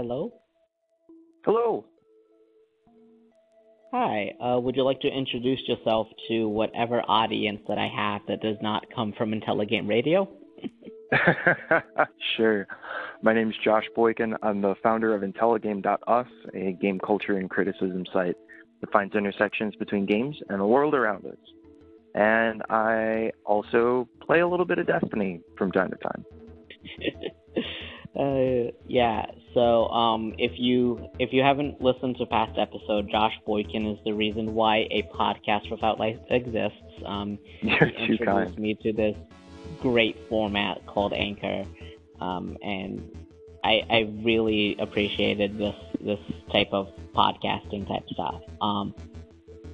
Hello? Hello. Hi. Uh, would you like to introduce yourself to whatever audience that I have that does not come from Intelligame Radio? sure. My name is Josh Boykin. I'm the founder of Intelligame.us, a game culture and criticism site that finds intersections between games and the world around us. And I also play a little bit of Destiny from time to time. uh, yeah. So, um, if you if you haven't listened to past episode, Josh Boykin is the reason why a podcast without light exists. Um, You're he introduced kind. me to this great format called Anchor, um, and I, I really appreciated this this type of podcasting type stuff. Um,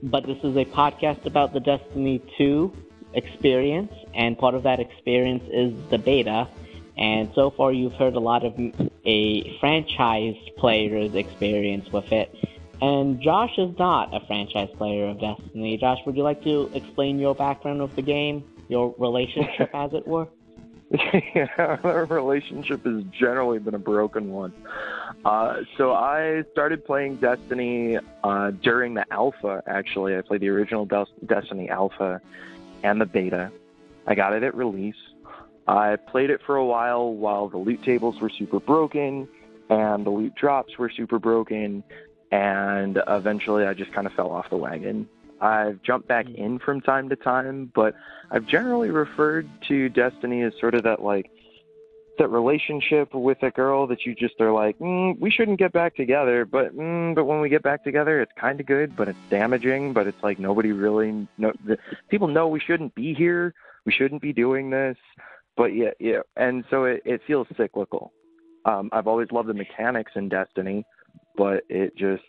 but this is a podcast about the Destiny 2 experience, and part of that experience is the beta. And so far, you've heard a lot of a franchise player's experience with it. And Josh is not a franchise player of Destiny. Josh, would you like to explain your background of the game, your relationship, as it were? yeah, our relationship has generally been a broken one. Uh, so I started playing Destiny uh, during the alpha. Actually, I played the original Des- Destiny alpha and the beta. I got it at release. I played it for a while while the loot tables were super broken and the loot drops were super broken, and eventually I just kind of fell off the wagon. I've jumped back in from time to time, but I've generally referred to Destiny as sort of that like that relationship with a girl that you just are like, mm, we shouldn't get back together, but mm, but when we get back together, it's kind of good, but it's damaging. But it's like nobody really know. The, people know we shouldn't be here. We shouldn't be doing this. But yeah, yeah, and so it, it feels cyclical. Um, I've always loved the mechanics in Destiny, but it just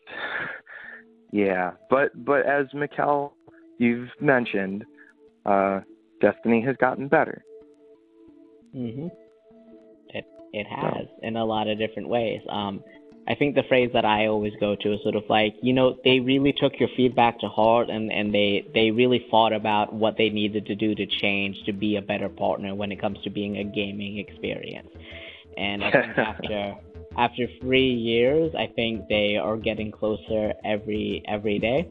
yeah. But but as Mikkel, you've mentioned, uh, Destiny has gotten better. Mm-hmm. It it has in a lot of different ways. Um, I think the phrase that I always go to is sort of like, you know, they really took your feedback to heart and, and they, they really thought about what they needed to do to change to be a better partner when it comes to being a gaming experience. And I think after after three years, I think they are getting closer every every day.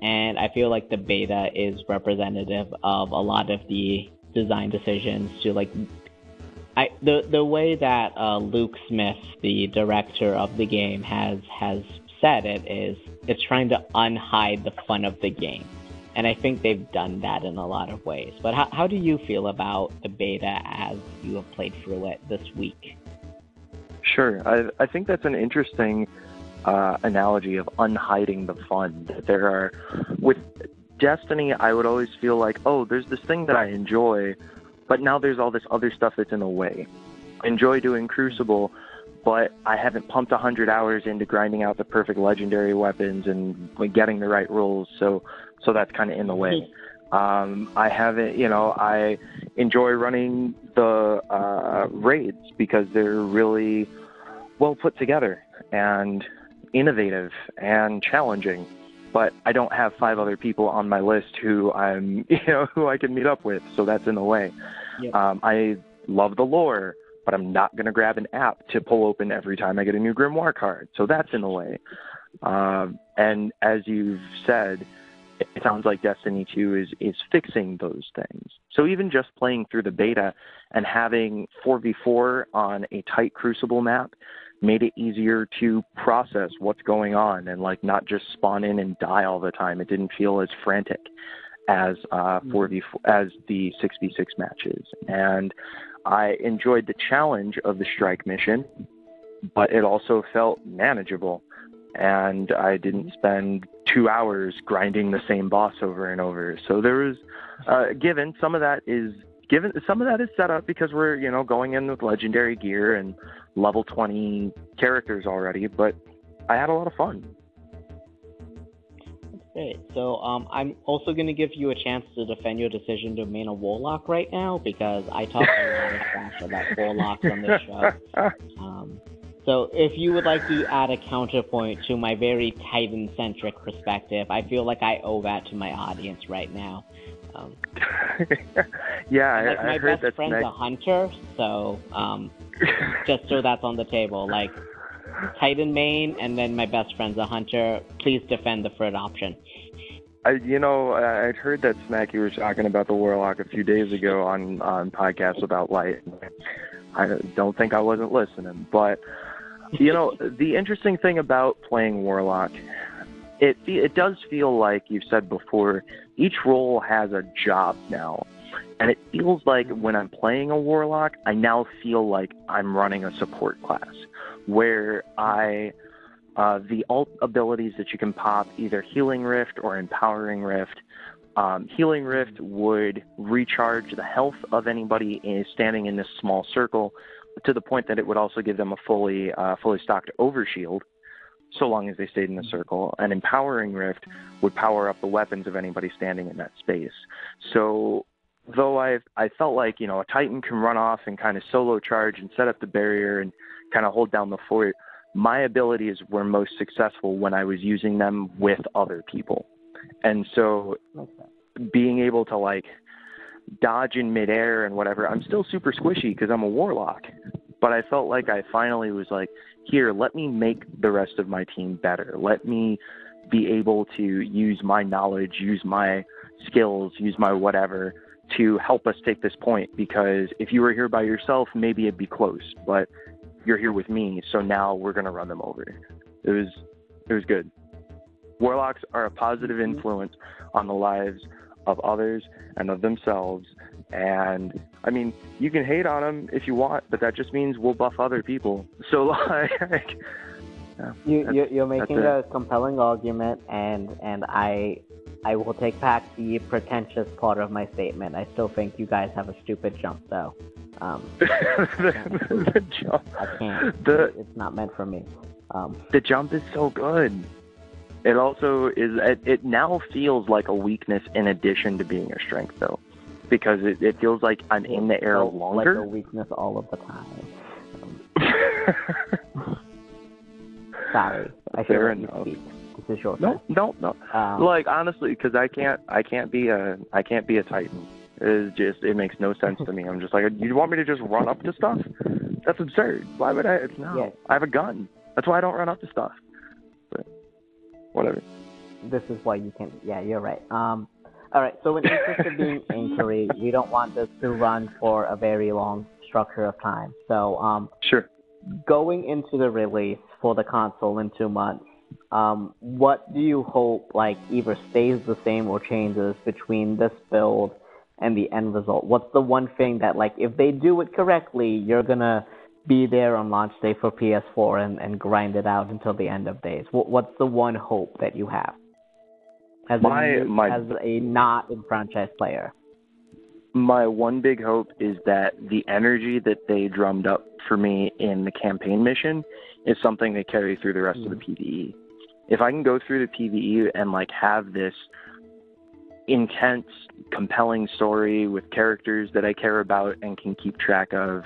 And I feel like the beta is representative of a lot of the design decisions to like I the the way that uh, Luke Smith, the director of the game, has has said it is it's trying to unhide the fun of the game, and I think they've done that in a lot of ways. But how how do you feel about the beta as you have played through it this week? Sure, I I think that's an interesting uh, analogy of unhiding the fun. That there are with Destiny, I would always feel like, oh, there's this thing that I enjoy, but now there's all this other stuff that's in the way. Enjoy doing Crucible, but I haven't pumped 100 hours into grinding out the perfect legendary weapons and getting the right rules, so so that's kind of in the way. Um, I haven't, you know, I enjoy running the uh, raids because they're really well put together and innovative and challenging but I don't have five other people on my list who I'm, you know, who I can meet up with. So that's in the way. Yep. Um, I love the lore, but I'm not going to grab an app to pull open every time I get a new Grimoire card. So that's in the way. Um, and as you've said, it sounds like Destiny 2 is, is fixing those things. So even just playing through the beta and having 4v4 on a tight Crucible map made it easier to process what's going on and like not just spawn in and die all the time. It didn't feel as frantic as uh, 4v4, as the 6v6 matches, and I enjoyed the challenge of the strike mission, but it also felt manageable. And I didn't spend two hours grinding the same boss over and over. So there was, uh, given some of that is given some of that is set up because we're you know going in with legendary gear and level 20 characters already but i had a lot of fun Great. So um, I'm also going to give you a chance to defend your decision to main a Warlock right now because I talk a lot of trash about Warlocks on this show. Um, so if you would like to add a counterpoint to my very Titan-centric perspective, I feel like I owe that to my audience right now. Um, yeah like I, my heard best that's friend's next a hunter, so um, just so that's on the table. Like Titan main, and then my best friend's a hunter. Please defend the third option. I, you know, I'd heard that Smacky was talking about the Warlock a few days ago on on podcasts about light. I don't think I wasn't listening, but you know, the interesting thing about playing Warlock, it it does feel like you've said before. Each role has a job now, and it feels like mm-hmm. when I'm playing a Warlock, I now feel like I'm running a support class, where I uh, the alt abilities that you can pop, either Healing Rift or Empowering Rift. Um, Healing Rift would recharge the health of anybody standing in this small circle, to the point that it would also give them a fully uh, fully stocked overshield, so long as they stayed in the circle. And Empowering Rift would power up the weapons of anybody standing in that space. So though I I felt like you know a Titan can run off and kind of solo charge and set up the barrier and kind of hold down the fort my abilities were most successful when I was using them with other people. And so being able to like dodge in midair and whatever, I'm still super squishy because I'm a warlock. But I felt like I finally was like, here, let me make the rest of my team better. Let me be able to use my knowledge, use my skills, use my whatever to help us take this point. Because if you were here by yourself, maybe it'd be close. But you're here with me, so now we're gonna run them over. It was it was good. Warlocks are a positive mm-hmm. influence on the lives of others and of themselves. And I mean, you can hate on them if you want, but that just means we'll buff other people. So like, yeah, you you're making a compelling argument, and and I I will take back the pretentious part of my statement. I still think you guys have a stupid jump, though. Um, the, the jump, I can't. The- it's not meant for me. Um, the jump is so good. It also is. It, it now feels like a weakness in addition to being a strength, though, because it, it feels like I'm in the air felt like longer. a weakness all of the time. Sorry, I Fair enough. speak. This is your no, no, no. turn. Um, like honestly, because I can't, I can't be a, I can't be a titan. It's just, it makes no sense to me. I'm just like, you want me to just run up to stuff? That's absurd. Why would I? It's no. Yeah. I have a gun. That's why I don't run up to stuff. But whatever. this is why you can't. Yeah, you're right. Um, all right. So in interest of being inquiry, we don't want this to run for a very long structure of time. So um, Sure. going into the release for the console in two months, um, what do you hope like either stays the same or changes between this build and the end result? What's the one thing that like if they do it correctly, you're gonna be there on launch day for PS4 and, and grind it out until the end of days? What, what's the one hope that you have as My- a my- as a not in franchise player? my one big hope is that the energy that they drummed up for me in the campaign mission is something they carry through the rest of the mm. PVE. If I can go through the PVE and like have this intense, compelling story with characters that I care about and can keep track of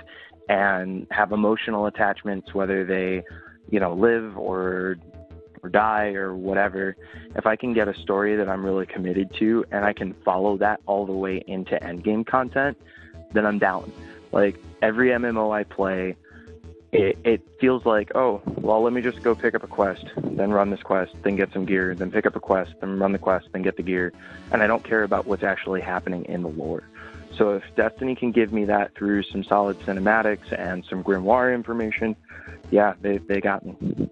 and have emotional attachments whether they, you know, live or or die or whatever, if I can get a story that I'm really committed to and I can follow that all the way into endgame content, then I'm down. Like every MMO I play, it, it feels like, oh, well, let me just go pick up a quest, then run this quest, then get some gear, then pick up a quest, then run the quest, then get the gear. And I don't care about what's actually happening in the lore. So if Destiny can give me that through some solid cinematics and some Grimoire information, yeah, they, they got me.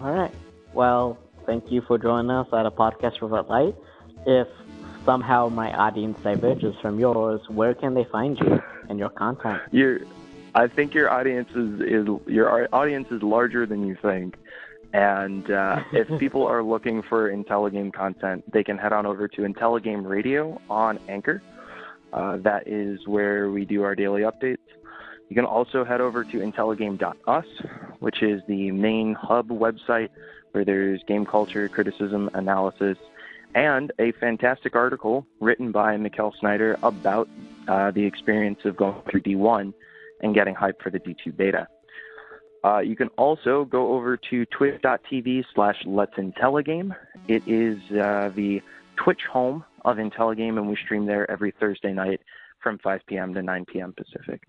All right. Well, thank you for joining us at a podcast without light. If somehow my audience diverges from yours, where can they find you and your content? Your, I think your audience is, is your audience is larger than you think. And uh, if people are looking for IntelliGame content, they can head on over to IntelliGame Radio on Anchor. Uh, that is where we do our daily updates. You can also head over to IntelliGame.us, which is the main hub website where there's game culture, criticism, analysis, and a fantastic article written by Mikkel Snyder about uh, the experience of going through D1 and getting hyped for the D2 beta. Uh, you can also go over to twitch.tv slash Let's Intelligame. It is uh, the Twitch home of Intelligame, and we stream there every Thursday night from 5 p.m. to 9 p.m. Pacific.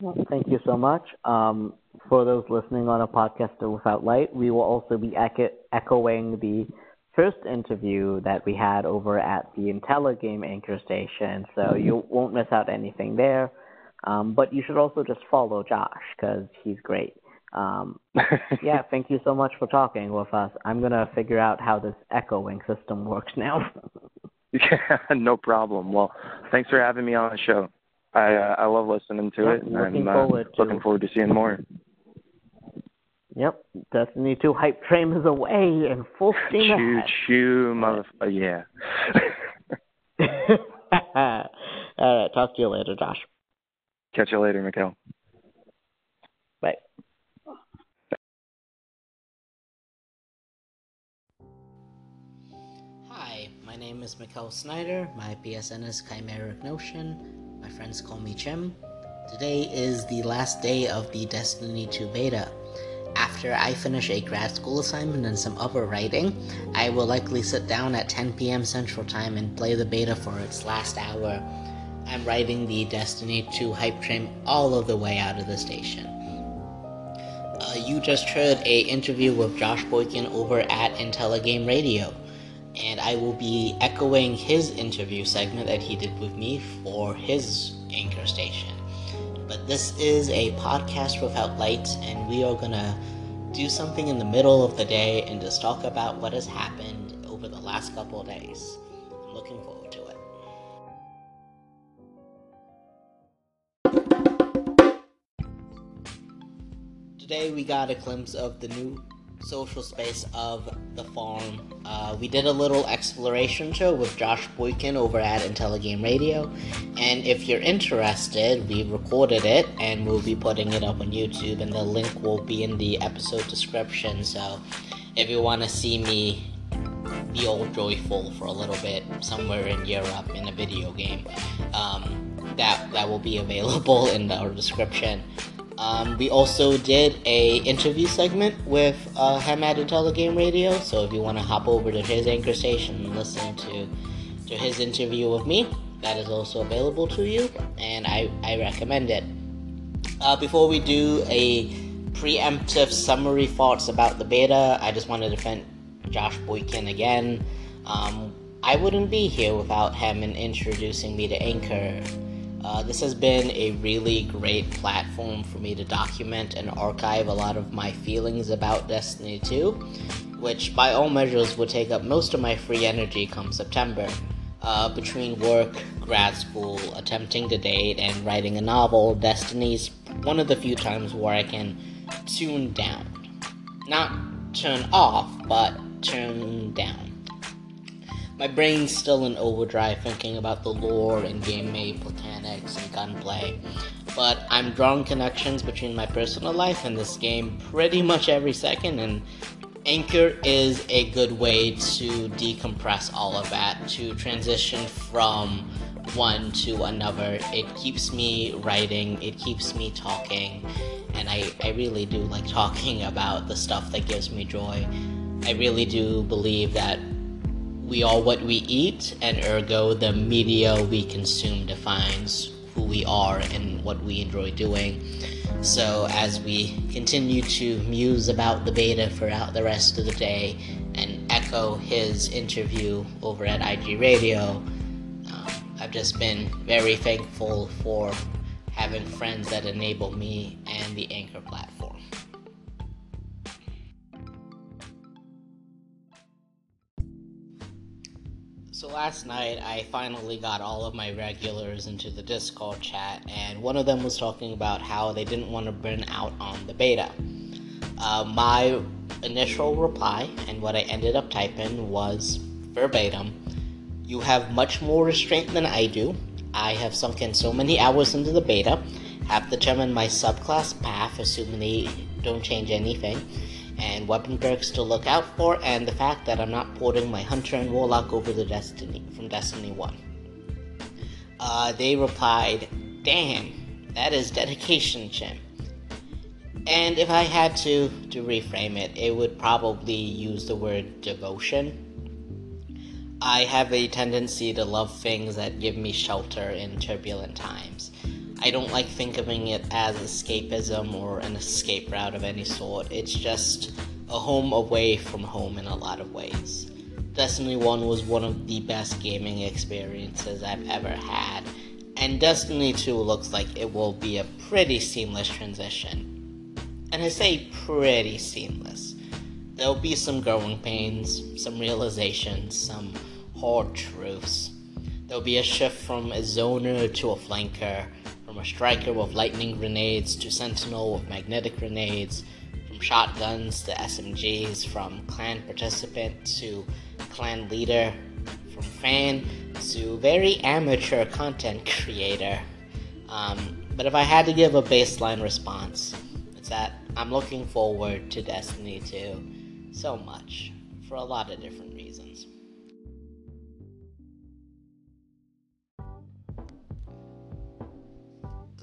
Well, thank you so much. Um, for those listening on a podcast without light, we will also be echo- echoing the first interview that we had over at the IntelliGame anchor station, so you won't miss out anything there. Um, but you should also just follow Josh because he's great. Um, yeah, thank you so much for talking with us. I'm gonna figure out how this echoing system works now. yeah, no problem. Well, thanks for having me on the show. I uh, I love listening to yeah, it, and looking I'm forward uh, to looking forward to seeing more. Yep, Destiny 2 hype train is away in full steam Choo ahead. choo, motherfucker! Oh, yeah. All right, talk to you later, Josh. Catch you later, Mikhail. Bye. Hi, my name is Mikhail Snyder. My PSN is Chimeric Notion. My friends call me Chim. Today is the last day of the Destiny 2 beta. After I finish a grad school assignment and some other writing, I will likely sit down at 10 p.m. Central Time and play the beta for its last hour. I'm riding the Destiny 2 hype train all of the way out of the station. Uh, you just heard a interview with Josh Boykin over at IntelliGame Radio, and I will be echoing his interview segment that he did with me for his anchor station. But this is a podcast without lights, and we are gonna do something in the middle of the day and just talk about what has happened over the last couple of days. I'm looking forward to it. Today we got a glimpse of the new social space of the farm. Uh, we did a little exploration show with Josh Boykin over at IntelliGame Radio, and if you're interested, we recorded it and we'll be putting it up on YouTube, and the link will be in the episode description. So if you want to see me be all joyful for a little bit somewhere in Europe in a video game, um, that that will be available in our description. Um, we also did a interview segment with uh, him at IntelliGame Radio, so if you want to hop over to his anchor station and listen to to his interview with me, that is also available to you, and I, I recommend it. Uh, before we do a preemptive summary thoughts about the beta, I just want to defend Josh Boykin again. Um, I wouldn't be here without him in introducing me to Anchor. Uh, this has been a really great platform for me to document and archive a lot of my feelings about Destiny 2, which by all measures would take up most of my free energy come September. Uh, between work, grad school, attempting to date, and writing a novel, Destiny's one of the few times where I can tune down. Not turn off, but turn down. My brain's still in overdrive thinking about the lore and game made mechanics and gunplay, but I'm drawing connections between my personal life and this game pretty much every second, and Anchor is a good way to decompress all of that, to transition from one to another. It keeps me writing, it keeps me talking, and I, I really do like talking about the stuff that gives me joy. I really do believe that we are what we eat, and ergo, the media we consume defines who we are and what we enjoy doing. So, as we continue to muse about the beta throughout the rest of the day and echo his interview over at IG Radio, um, I've just been very thankful for having friends that enable me and the Anchor platform. So last night I finally got all of my regulars into the Discord chat, and one of them was talking about how they didn't want to burn out on the beta. Uh, my initial reply and what I ended up typing was verbatim You have much more restraint than I do. I have sunk in so many hours into the beta, have determined my subclass path, assuming they don't change anything and weapon perks to look out for, and the fact that I'm not porting my Hunter and Warlock over the Destiny from Destiny 1. Uh, they replied, Damn, that is dedication, Chim. And if I had to, to reframe it, it would probably use the word devotion. I have a tendency to love things that give me shelter in turbulent times. I don't like thinking it as escapism or an escape route of any sort. It's just a home away from home in a lot of ways. Destiny 1 was one of the best gaming experiences I've ever had, and Destiny 2 looks like it will be a pretty seamless transition. And I say pretty seamless. There'll be some growing pains, some realizations, some hard truths. There'll be a shift from a zoner to a flanker, from a striker with lightning grenades to sentinel with magnetic grenades, from shotguns to SMGs, from clan participant to clan leader, from fan to very amateur content creator. Um, but if I had to give a baseline response, it's that I'm looking forward to Destiny 2 so much for a lot of different reasons.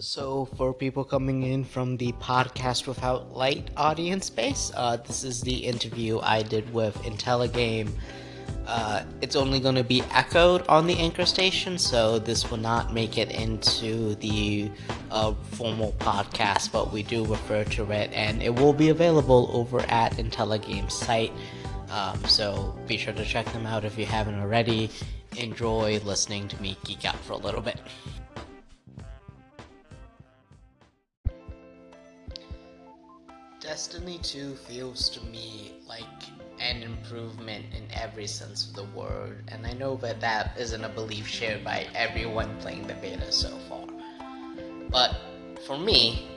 So, for people coming in from the podcast without light audience base, uh, this is the interview I did with IntelliGame. Uh, it's only going to be echoed on the anchor station, so this will not make it into the uh, formal podcast, but we do refer to it, and it will be available over at IntelliGame's site. Um, so be sure to check them out if you haven't already. Enjoy listening to me geek out for a little bit. Destiny 2 feels to me like an improvement in every sense of the word, and I know that that isn't a belief shared by everyone playing the beta so far. But for me,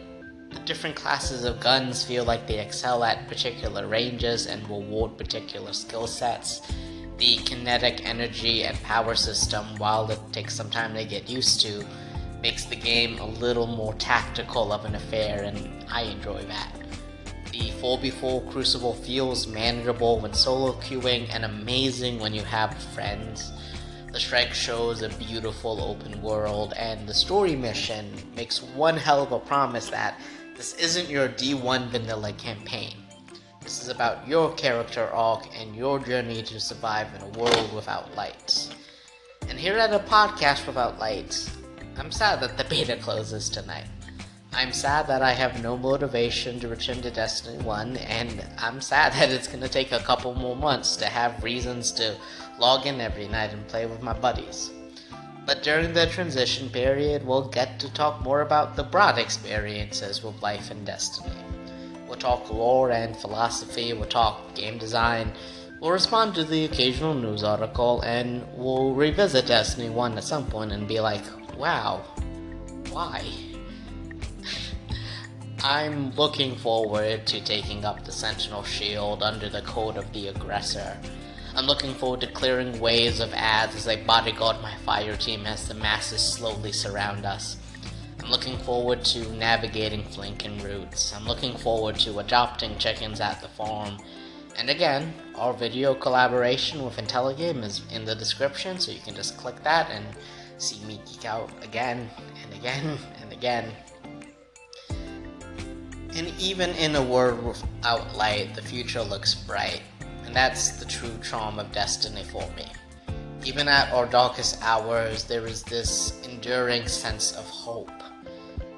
the different classes of guns feel like they excel at particular ranges and reward particular skill sets. The kinetic energy and power system, while it takes some time to get used to, makes the game a little more tactical of an affair, and I enjoy that. The 4v4 Crucible feels manageable when solo queuing and amazing when you have friends. The Strike shows a beautiful open world, and the story mission makes one hell of a promise that this isn't your D1 vanilla campaign. This is about your character arc and your journey to survive in a world without lights. And here at a podcast without lights, I'm sad that the beta closes tonight. I'm sad that I have no motivation to return to Destiny 1, and I'm sad that it's gonna take a couple more months to have reasons to log in every night and play with my buddies. But during the transition period, we'll get to talk more about the broad experiences with life and Destiny. We'll talk lore and philosophy, we'll talk game design, we'll respond to the occasional news article, and we'll revisit Destiny 1 at some point and be like, wow, why? I'm looking forward to taking up the Sentinel Shield under the code of the aggressor. I'm looking forward to clearing waves of adds as I bodyguard my fire team as the masses slowly surround us. I'm looking forward to navigating flanking routes. I'm looking forward to adopting chickens at the farm. And again, our video collaboration with IntelliGame is in the description, so you can just click that and see me geek out again and again and again. And even in a world without light, the future looks bright. And that's the true charm of Destiny for me. Even at our darkest hours, there is this enduring sense of hope,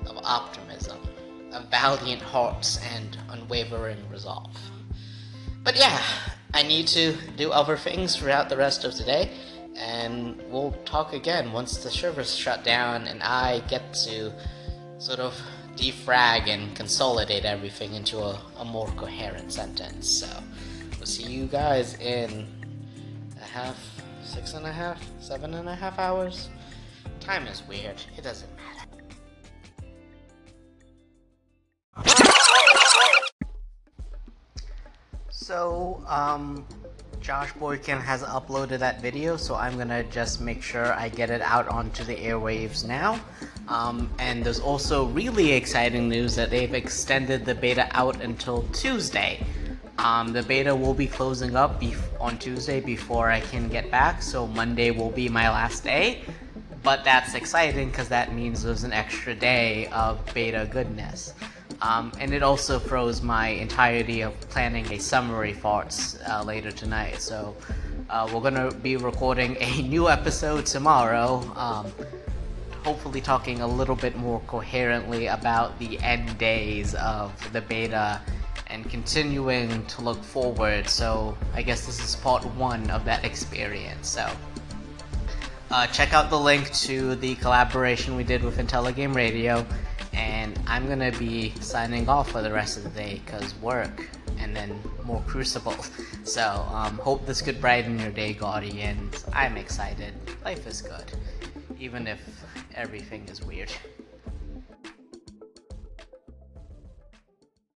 of optimism, of valiant hearts, and unwavering resolve. But yeah, I need to do other things throughout the rest of today, and we'll talk again once the servers shut down and I get to sort of defrag and consolidate everything into a, a more coherent sentence. So we'll see you guys in a half, six and a half, seven and a half hours. Time is weird. It doesn't matter. So, um, Josh Boykin has uploaded that video, so I'm gonna just make sure I get it out onto the airwaves now. Um, and there's also really exciting news that they've extended the beta out until Tuesday. Um, the beta will be closing up on Tuesday before I can get back, so Monday will be my last day. But that's exciting because that means there's an extra day of beta goodness. Um, and it also froze my entirety of planning a summary farts uh, later tonight. So uh, we're gonna be recording a new episode tomorrow. Um, hopefully talking a little bit more coherently about the end days of the beta and continuing to look forward. So I guess this is part one of that experience. So uh, check out the link to the collaboration we did with IntelliGame Radio, and I'm gonna be signing off for the rest of the day because work and then more Crucible. So um, hope this could brighten your day, Guardians. I'm excited. Life is good, even if everything is weird.